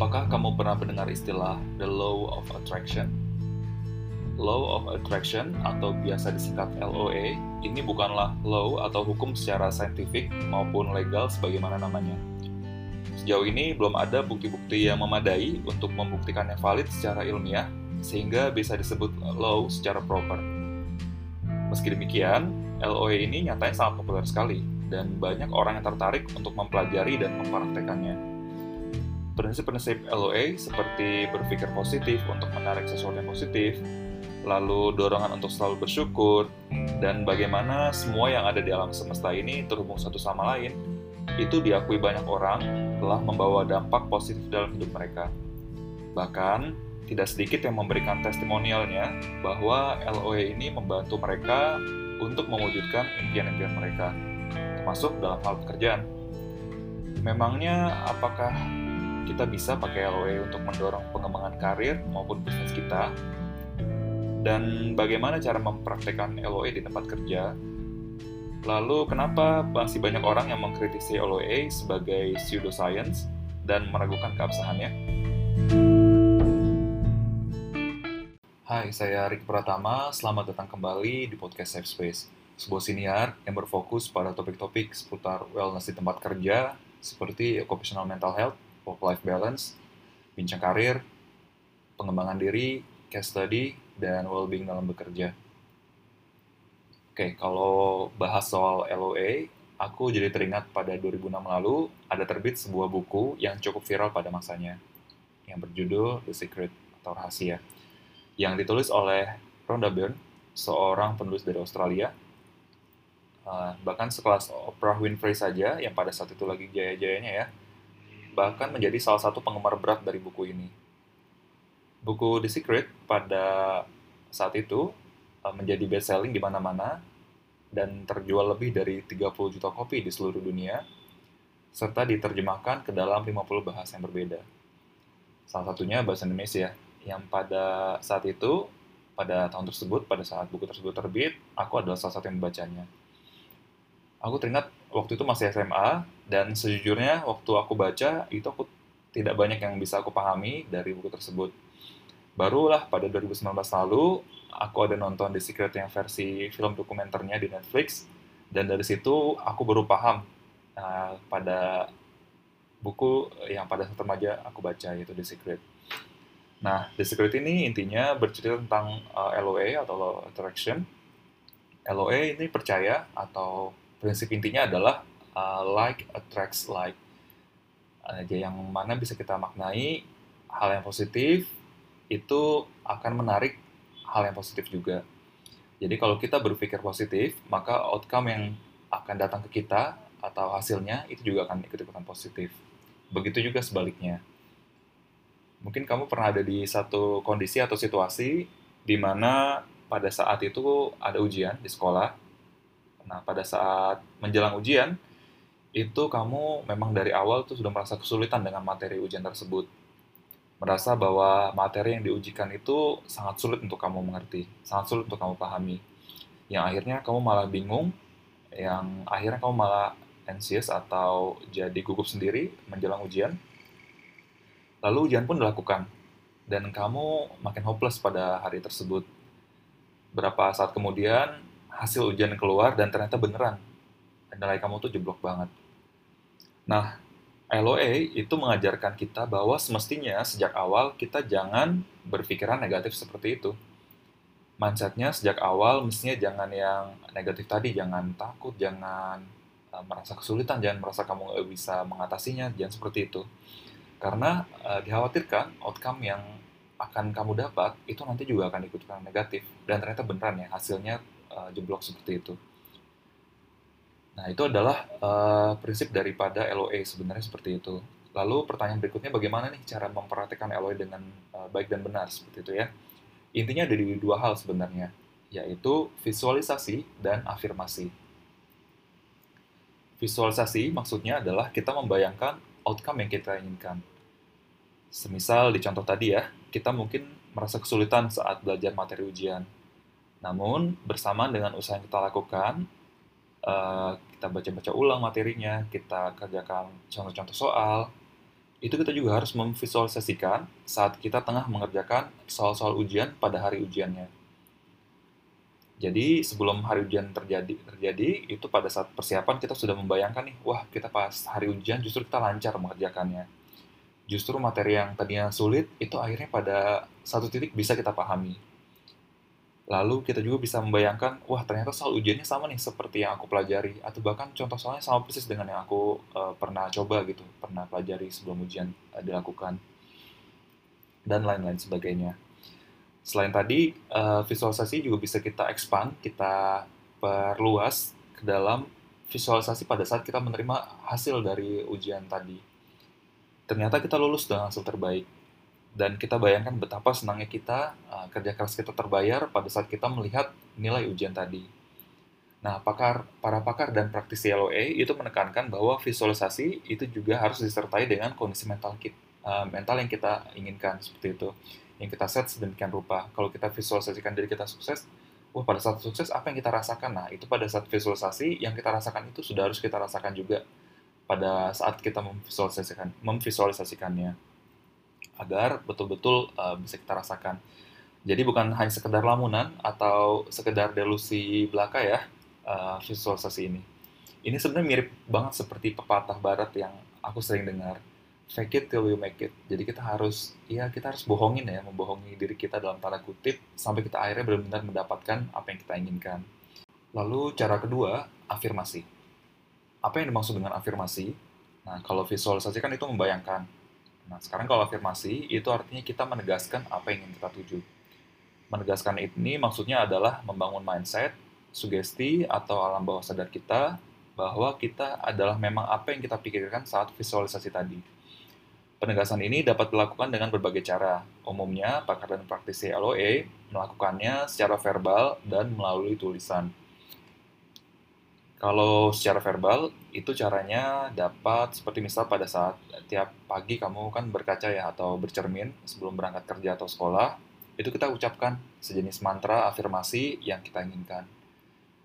Apakah kamu pernah mendengar istilah the law of attraction? Law of attraction atau biasa disingkat LOA ini bukanlah law atau hukum secara saintifik maupun legal sebagaimana namanya. Sejauh ini belum ada bukti-bukti yang memadai untuk membuktikannya valid secara ilmiah sehingga bisa disebut law secara proper. Meski demikian, LOA ini nyatanya sangat populer sekali dan banyak orang yang tertarik untuk mempelajari dan mempraktekannya. Prinsip-prinsip LOA seperti berpikir positif untuk menarik sesuatu yang positif, lalu dorongan untuk selalu bersyukur, dan bagaimana semua yang ada di alam semesta ini terhubung satu sama lain, itu diakui banyak orang telah membawa dampak positif dalam hidup mereka. Bahkan, tidak sedikit yang memberikan testimonialnya bahwa LOE ini membantu mereka untuk mewujudkan impian-impian mereka, termasuk dalam hal pekerjaan. Memangnya apakah kita bisa pakai LOE untuk mendorong pengembangan karir maupun bisnis kita? Dan bagaimana cara mempraktekkan LOE di tempat kerja? Lalu kenapa masih banyak orang yang mengkritisi LOE sebagai pseudoscience dan meragukan keabsahannya? Hai, saya Rick Pratama. Selamat datang kembali di podcast Safe Space, sebuah siniar yang berfokus pada topik-topik seputar wellness di tempat kerja, seperti occupational mental health, work-life balance, bincang karir, pengembangan diri, case study, dan well-being dalam bekerja. Oke, kalau bahas soal LOA, aku jadi teringat pada 2006 lalu ada terbit sebuah buku yang cukup viral pada masanya, yang berjudul The Secret atau Rahasia yang ditulis oleh Rhonda Byrne, seorang penulis dari Australia. Uh, bahkan sekelas Oprah Winfrey saja, yang pada saat itu lagi jaya-jayanya ya, bahkan menjadi salah satu penggemar berat dari buku ini. Buku The Secret pada saat itu uh, menjadi best-selling di mana-mana dan terjual lebih dari 30 juta kopi di seluruh dunia, serta diterjemahkan ke dalam 50 bahasa yang berbeda. Salah satunya bahasa Indonesia, yang pada saat itu, pada tahun tersebut, pada saat buku tersebut terbit, aku adalah salah satu yang membacanya. Aku teringat waktu itu masih SMA, dan sejujurnya waktu aku baca, itu aku tidak banyak yang bisa aku pahami dari buku tersebut. Barulah pada 2019 lalu, aku ada nonton The Secret yang versi film dokumenternya di Netflix, dan dari situ aku baru paham uh, pada buku yang pada saat remaja aku baca, yaitu The Secret. Nah, The Secret ini intinya bercerita tentang uh, LOA atau Law Attraction. LOA ini percaya atau prinsip intinya adalah uh, like attracts like. Aja yang mana bisa kita maknai hal yang positif itu akan menarik hal yang positif juga. Jadi kalau kita berpikir positif, maka outcome yang akan datang ke kita atau hasilnya itu juga akan ikut-ikutan positif. Begitu juga sebaliknya mungkin kamu pernah ada di satu kondisi atau situasi di mana pada saat itu ada ujian di sekolah. Nah, pada saat menjelang ujian, itu kamu memang dari awal tuh sudah merasa kesulitan dengan materi ujian tersebut. Merasa bahwa materi yang diujikan itu sangat sulit untuk kamu mengerti, sangat sulit untuk kamu pahami. Yang akhirnya kamu malah bingung, yang akhirnya kamu malah anxious atau jadi gugup sendiri menjelang ujian, Lalu ujian pun dilakukan, dan kamu makin hopeless pada hari tersebut. Berapa saat kemudian, hasil ujian keluar dan ternyata beneran. Nilai kamu tuh jeblok banget. Nah, LOA itu mengajarkan kita bahwa semestinya sejak awal kita jangan berpikiran negatif seperti itu. Mindsetnya sejak awal mestinya jangan yang negatif tadi, jangan takut, jangan uh, merasa kesulitan, jangan merasa kamu nggak bisa mengatasinya, jangan seperti itu karena uh, dikhawatirkan outcome yang akan kamu dapat itu nanti juga akan ikutan negatif dan ternyata beneran ya hasilnya uh, jeblok seperti itu. Nah itu adalah uh, prinsip daripada LOA sebenarnya seperti itu. Lalu pertanyaan berikutnya bagaimana nih cara memperhatikan LOA dengan uh, baik dan benar seperti itu ya? Intinya ada di dua hal sebenarnya, yaitu visualisasi dan afirmasi. Visualisasi maksudnya adalah kita membayangkan outcome yang kita inginkan. Semisal di contoh tadi ya, kita mungkin merasa kesulitan saat belajar materi ujian. Namun, bersamaan dengan usaha yang kita lakukan, uh, kita baca-baca ulang materinya, kita kerjakan contoh-contoh soal, itu kita juga harus memvisualisasikan saat kita tengah mengerjakan soal-soal ujian pada hari ujiannya. Jadi sebelum hari ujian terjadi, terjadi itu pada saat persiapan kita sudah membayangkan nih, wah kita pas hari ujian justru kita lancar mengerjakannya. Justru materi yang tadinya sulit itu akhirnya pada satu titik bisa kita pahami. Lalu kita juga bisa membayangkan, wah ternyata soal ujiannya sama nih seperti yang aku pelajari, atau bahkan contoh soalnya sama persis dengan yang aku uh, pernah coba gitu, pernah pelajari sebelum ujian uh, dilakukan, dan lain-lain sebagainya. Selain tadi, uh, visualisasi juga bisa kita expand, kita perluas ke dalam visualisasi pada saat kita menerima hasil dari ujian tadi. Ternyata kita lulus dengan hasil terbaik dan kita bayangkan betapa senangnya kita uh, kerja keras kita terbayar pada saat kita melihat nilai ujian tadi. Nah, pakar, para pakar dan praktisi LOA itu menekankan bahwa visualisasi itu juga harus disertai dengan kondisi mental kita, uh, mental yang kita inginkan seperti itu, yang kita set sedemikian rupa. Kalau kita visualisasikan diri kita sukses, wah pada saat sukses apa yang kita rasakan? Nah, itu pada saat visualisasi yang kita rasakan itu sudah harus kita rasakan juga pada saat kita memvisualisasikan, memvisualisasikannya agar betul-betul uh, bisa kita rasakan. Jadi bukan hanya sekedar lamunan atau sekedar delusi belaka ya uh, visualisasi ini. Ini sebenarnya mirip banget seperti pepatah barat yang aku sering dengar. Fake it till you make it. Jadi kita harus, ya kita harus bohongin ya, membohongi diri kita dalam tanda kutip sampai kita akhirnya benar-benar mendapatkan apa yang kita inginkan. Lalu cara kedua, afirmasi. Apa yang dimaksud dengan afirmasi? Nah, kalau visualisasi kan itu membayangkan Nah, sekarang kalau afirmasi itu artinya kita menegaskan apa yang ingin kita tuju. Menegaskan ini maksudnya adalah membangun mindset, sugesti atau alam bawah sadar kita bahwa kita adalah memang apa yang kita pikirkan saat visualisasi tadi. Penegasan ini dapat dilakukan dengan berbagai cara. Umumnya, pakar dan praktisi LOA melakukannya secara verbal dan melalui tulisan. Kalau secara verbal, itu caranya dapat seperti misal pada saat tiap pagi kamu kan berkaca ya atau bercermin sebelum berangkat kerja atau sekolah, itu kita ucapkan sejenis mantra afirmasi yang kita inginkan.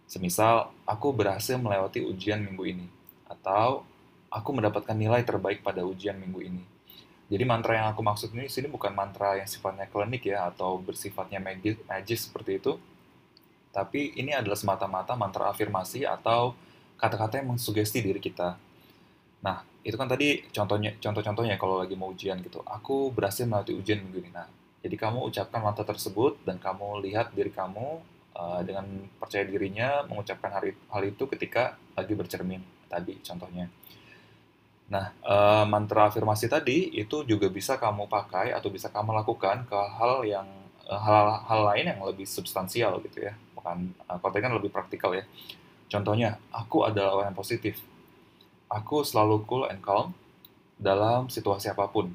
Semisal, aku berhasil melewati ujian minggu ini, atau aku mendapatkan nilai terbaik pada ujian minggu ini. Jadi mantra yang aku maksud ini sini bukan mantra yang sifatnya klinik ya atau bersifatnya magic, magic seperti itu, tapi ini adalah semata-mata mantra afirmasi atau kata-kata yang mensugesti diri kita. Nah, itu kan tadi contohnya contoh-contohnya kalau lagi mau ujian gitu. Aku berhasil melewati ujian minggu ini. Nah, jadi kamu ucapkan mantra tersebut dan kamu lihat diri kamu uh, dengan percaya dirinya mengucapkan hal, hal itu ketika lagi bercermin tadi contohnya. Nah, uh, mantra afirmasi tadi itu juga bisa kamu pakai atau bisa kamu lakukan ke hal yang eh, hal, hal lain yang lebih substansial gitu ya kan uh, konten kan lebih praktikal ya contohnya aku adalah orang yang positif aku selalu cool and calm dalam situasi apa pun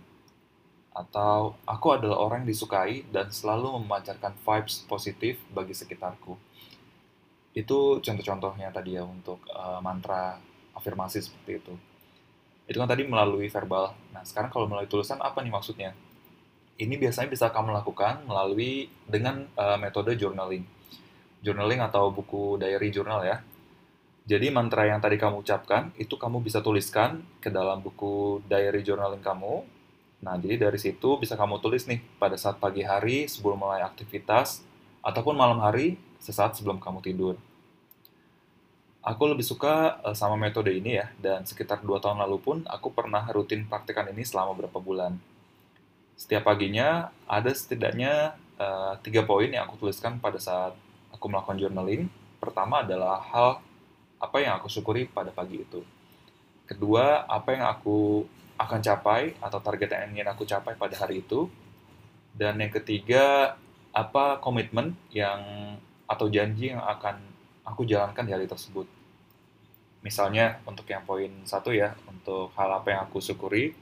atau aku adalah orang yang disukai dan selalu memancarkan vibes positif bagi sekitarku. Itu contoh-contohnya tadi ya untuk uh, mantra afirmasi seperti itu. Itu kan tadi melalui verbal. Nah, sekarang kalau melalui tulisan apa nih maksudnya? Ini biasanya bisa kamu lakukan melalui dengan uh, metode journaling journaling atau buku diary jurnal ya. Jadi mantra yang tadi kamu ucapkan itu kamu bisa tuliskan ke dalam buku diary journaling kamu. Nah, jadi dari situ bisa kamu tulis nih pada saat pagi hari sebelum mulai aktivitas ataupun malam hari sesaat sebelum kamu tidur. Aku lebih suka uh, sama metode ini ya, dan sekitar 2 tahun lalu pun aku pernah rutin praktikan ini selama beberapa bulan. Setiap paginya ada setidaknya uh, tiga poin yang aku tuliskan pada saat aku melakukan journaling, pertama adalah hal apa yang aku syukuri pada pagi itu. Kedua, apa yang aku akan capai atau target yang ingin aku capai pada hari itu. Dan yang ketiga, apa komitmen yang atau janji yang akan aku jalankan di hari tersebut. Misalnya untuk yang poin satu ya, untuk hal apa yang aku syukuri,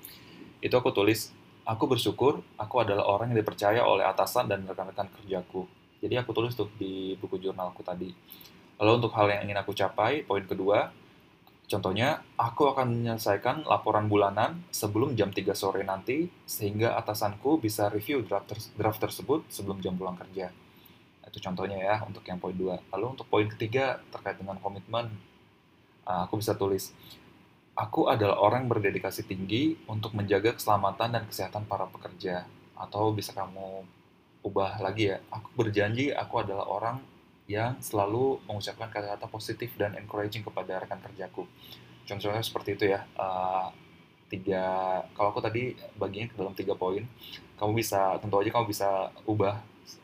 itu aku tulis, aku bersyukur aku adalah orang yang dipercaya oleh atasan dan rekan-rekan kerjaku. Jadi aku tulis tuh di buku jurnalku tadi. Lalu untuk hal yang ingin aku capai, poin kedua, contohnya aku akan menyelesaikan laporan bulanan sebelum jam 3 sore nanti sehingga atasanku bisa review draft, ter draft tersebut sebelum jam pulang kerja. Itu contohnya ya untuk yang poin dua. Lalu untuk poin ketiga terkait dengan komitmen, ah, aku bisa tulis Aku adalah orang berdedikasi tinggi untuk menjaga keselamatan dan kesehatan para pekerja. Atau bisa kamu ubah lagi ya, aku berjanji aku adalah orang yang selalu mengucapkan kata-kata positif dan encouraging kepada rekan kerjaku. Contohnya seperti itu ya. Uh, tiga, kalau aku tadi baginya ke dalam tiga poin, kamu bisa tentu aja kamu bisa ubah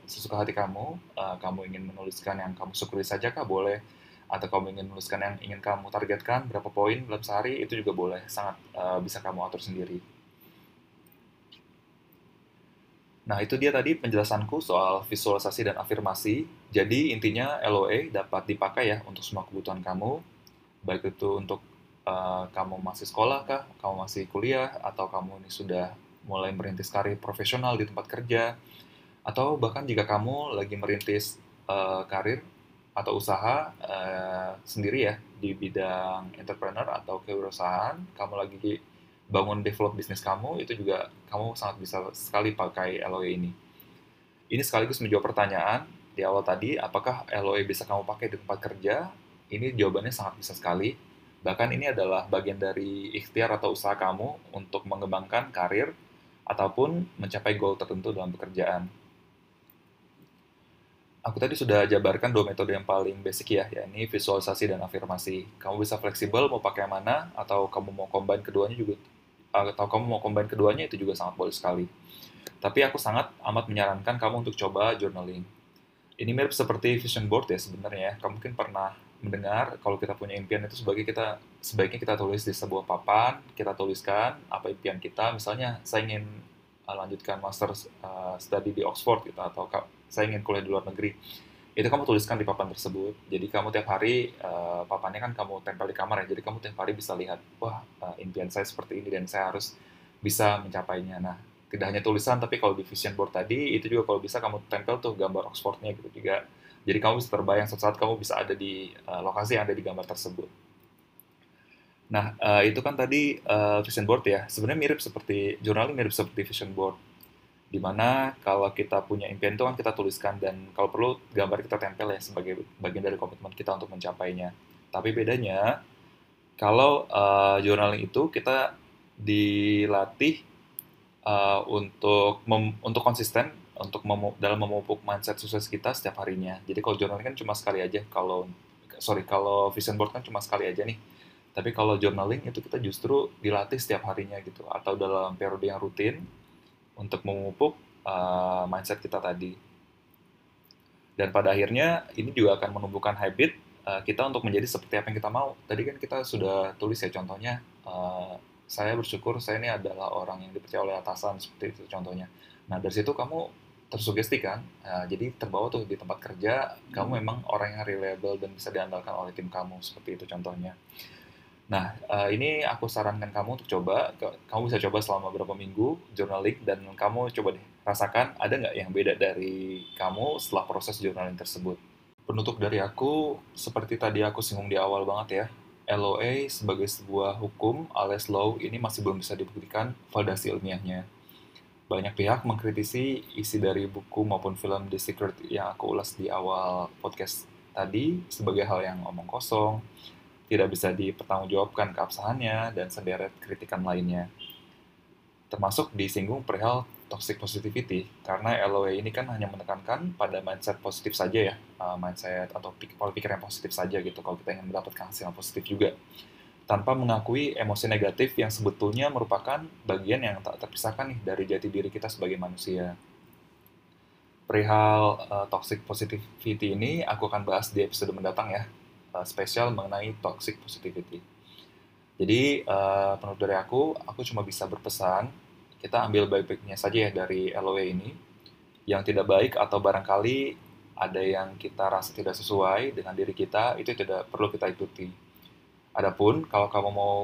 sesuka hati kamu. Uh, kamu ingin menuliskan yang kamu syukuri saja kah boleh atau kamu ingin menuliskan yang ingin kamu targetkan berapa poin dalam sehari itu juga boleh sangat uh, bisa kamu atur sendiri. Nah itu dia tadi penjelasanku soal visualisasi dan afirmasi. Jadi intinya LOA dapat dipakai ya untuk semua kebutuhan kamu, baik itu untuk uh, kamu masih sekolah kah, kamu masih kuliah, atau kamu ini sudah mulai merintis karir profesional di tempat kerja, atau bahkan jika kamu lagi merintis uh, karir atau usaha uh, sendiri ya di bidang entrepreneur atau kewirausahaan, kamu lagi bangun develop bisnis kamu, itu juga kamu sangat bisa sekali pakai LOE ini. Ini sekaligus menjawab pertanyaan di awal tadi, apakah LOE bisa kamu pakai di tempat kerja? Ini jawabannya sangat bisa sekali. Bahkan ini adalah bagian dari ikhtiar atau usaha kamu untuk mengembangkan karir ataupun mencapai goal tertentu dalam pekerjaan aku tadi sudah jabarkan dua metode yang paling basic ya, yakni visualisasi dan afirmasi. Kamu bisa fleksibel mau pakai mana, atau kamu mau combine keduanya juga, atau kamu mau combine keduanya itu juga sangat boleh sekali. Tapi aku sangat amat menyarankan kamu untuk coba journaling. Ini mirip seperti vision board ya sebenarnya. Ya. Kamu mungkin pernah mendengar kalau kita punya impian itu sebagai kita sebaiknya kita tulis di sebuah papan, kita tuliskan apa impian kita. Misalnya saya ingin uh, lanjutkan master uh, study di Oxford gitu atau saya ingin kuliah di luar negeri itu kamu tuliskan di papan tersebut. Jadi kamu tiap hari uh, papannya kan kamu tempel di kamar ya. Jadi kamu tiap hari bisa lihat wah uh, impian saya seperti ini dan saya harus bisa mencapainya. Nah tidak hanya tulisan tapi kalau di vision board tadi itu juga kalau bisa kamu tempel tuh gambar Oxfordnya gitu juga. Jadi kamu bisa terbayang suatu saat kamu bisa ada di uh, lokasi yang ada di gambar tersebut. Nah uh, itu kan tadi uh, vision board ya. Sebenarnya mirip seperti journaling mirip seperti vision board di mana kalau kita punya impian itu kan kita tuliskan dan kalau perlu gambar kita tempel ya sebagai bagian dari komitmen kita untuk mencapainya. Tapi bedanya kalau uh, journaling itu kita dilatih uh, untuk mem, untuk konsisten untuk memu, dalam memupuk mindset sukses kita setiap harinya. Jadi kalau journaling kan cuma sekali aja. Kalau sorry kalau vision board kan cuma sekali aja nih. Tapi kalau journaling itu kita justru dilatih setiap harinya gitu atau dalam periode yang rutin untuk memupuk uh, mindset kita tadi. Dan pada akhirnya ini juga akan menumbuhkan habit uh, kita untuk menjadi seperti apa yang kita mau. Tadi kan kita sudah tulis ya contohnya, uh, saya bersyukur saya ini adalah orang yang dipercaya oleh atasan seperti itu contohnya. Nah dari situ kamu tersugesti kan, uh, jadi terbawa tuh di tempat kerja, hmm. kamu memang orang yang reliable dan bisa diandalkan oleh tim kamu seperti itu contohnya. Nah, uh, ini aku sarankan kamu untuk coba. Kamu bisa coba selama beberapa minggu journaling dan kamu coba deh rasakan ada nggak yang beda dari kamu setelah proses journaling tersebut. Penutup dari aku, seperti tadi aku singgung di awal banget ya, LOA sebagai sebuah hukum alias law ini masih belum bisa dibuktikan validasi ilmiahnya. Banyak pihak mengkritisi isi dari buku maupun film The Secret yang aku ulas di awal podcast tadi sebagai hal yang omong kosong, tidak bisa dipertanggungjawabkan keabsahannya, dan sederet kritikan lainnya. Termasuk disinggung perihal toxic positivity, karena LOA ini kan hanya menekankan pada mindset positif saja ya, uh, mindset atau pola pikir yang positif saja gitu, kalau kita ingin mendapatkan hasil yang positif juga. Tanpa mengakui emosi negatif yang sebetulnya merupakan bagian yang tak terpisahkan nih dari jati diri kita sebagai manusia. Perihal uh, toxic positivity ini aku akan bahas di episode mendatang ya, uh, spesial mengenai toxic positivity. Jadi uh, menurut dari aku, aku cuma bisa berpesan kita ambil baik-baiknya saja ya dari LOE ini. Yang tidak baik atau barangkali ada yang kita rasa tidak sesuai dengan diri kita, itu tidak perlu kita ikuti. Adapun kalau kamu mau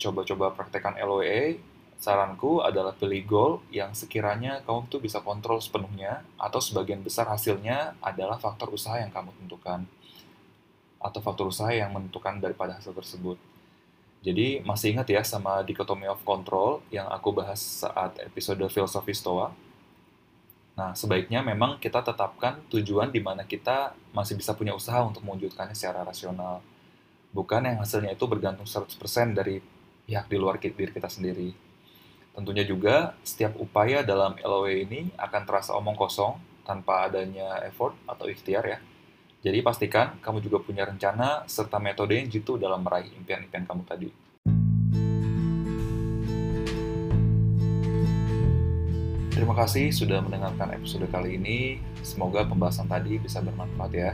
coba-coba praktekkan LOE, saranku adalah pilih goal yang sekiranya kamu tuh bisa kontrol sepenuhnya atau sebagian besar hasilnya adalah faktor usaha yang kamu tentukan atau faktor usaha yang menentukan daripada hasil tersebut. Jadi masih ingat ya sama dikotomi of control yang aku bahas saat episode filosofi Stoa. Nah, sebaiknya memang kita tetapkan tujuan di mana kita masih bisa punya usaha untuk mewujudkannya secara rasional. Bukan yang hasilnya itu bergantung 100% dari pihak di luar diri kita sendiri. Tentunya juga, setiap upaya dalam LOE ini akan terasa omong kosong tanpa adanya effort atau ikhtiar ya. Jadi pastikan kamu juga punya rencana serta metode yang jitu dalam meraih impian-impian kamu tadi. Terima kasih sudah mendengarkan episode kali ini. Semoga pembahasan tadi bisa bermanfaat ya.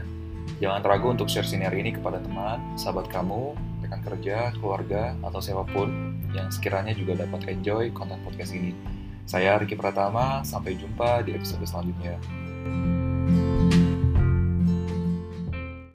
Jangan ragu untuk share siniar ini kepada teman, sahabat kamu, rekan kerja, keluarga, atau siapa pun yang sekiranya juga dapat enjoy konten podcast ini. Saya Riki Pratama, sampai jumpa di episode selanjutnya.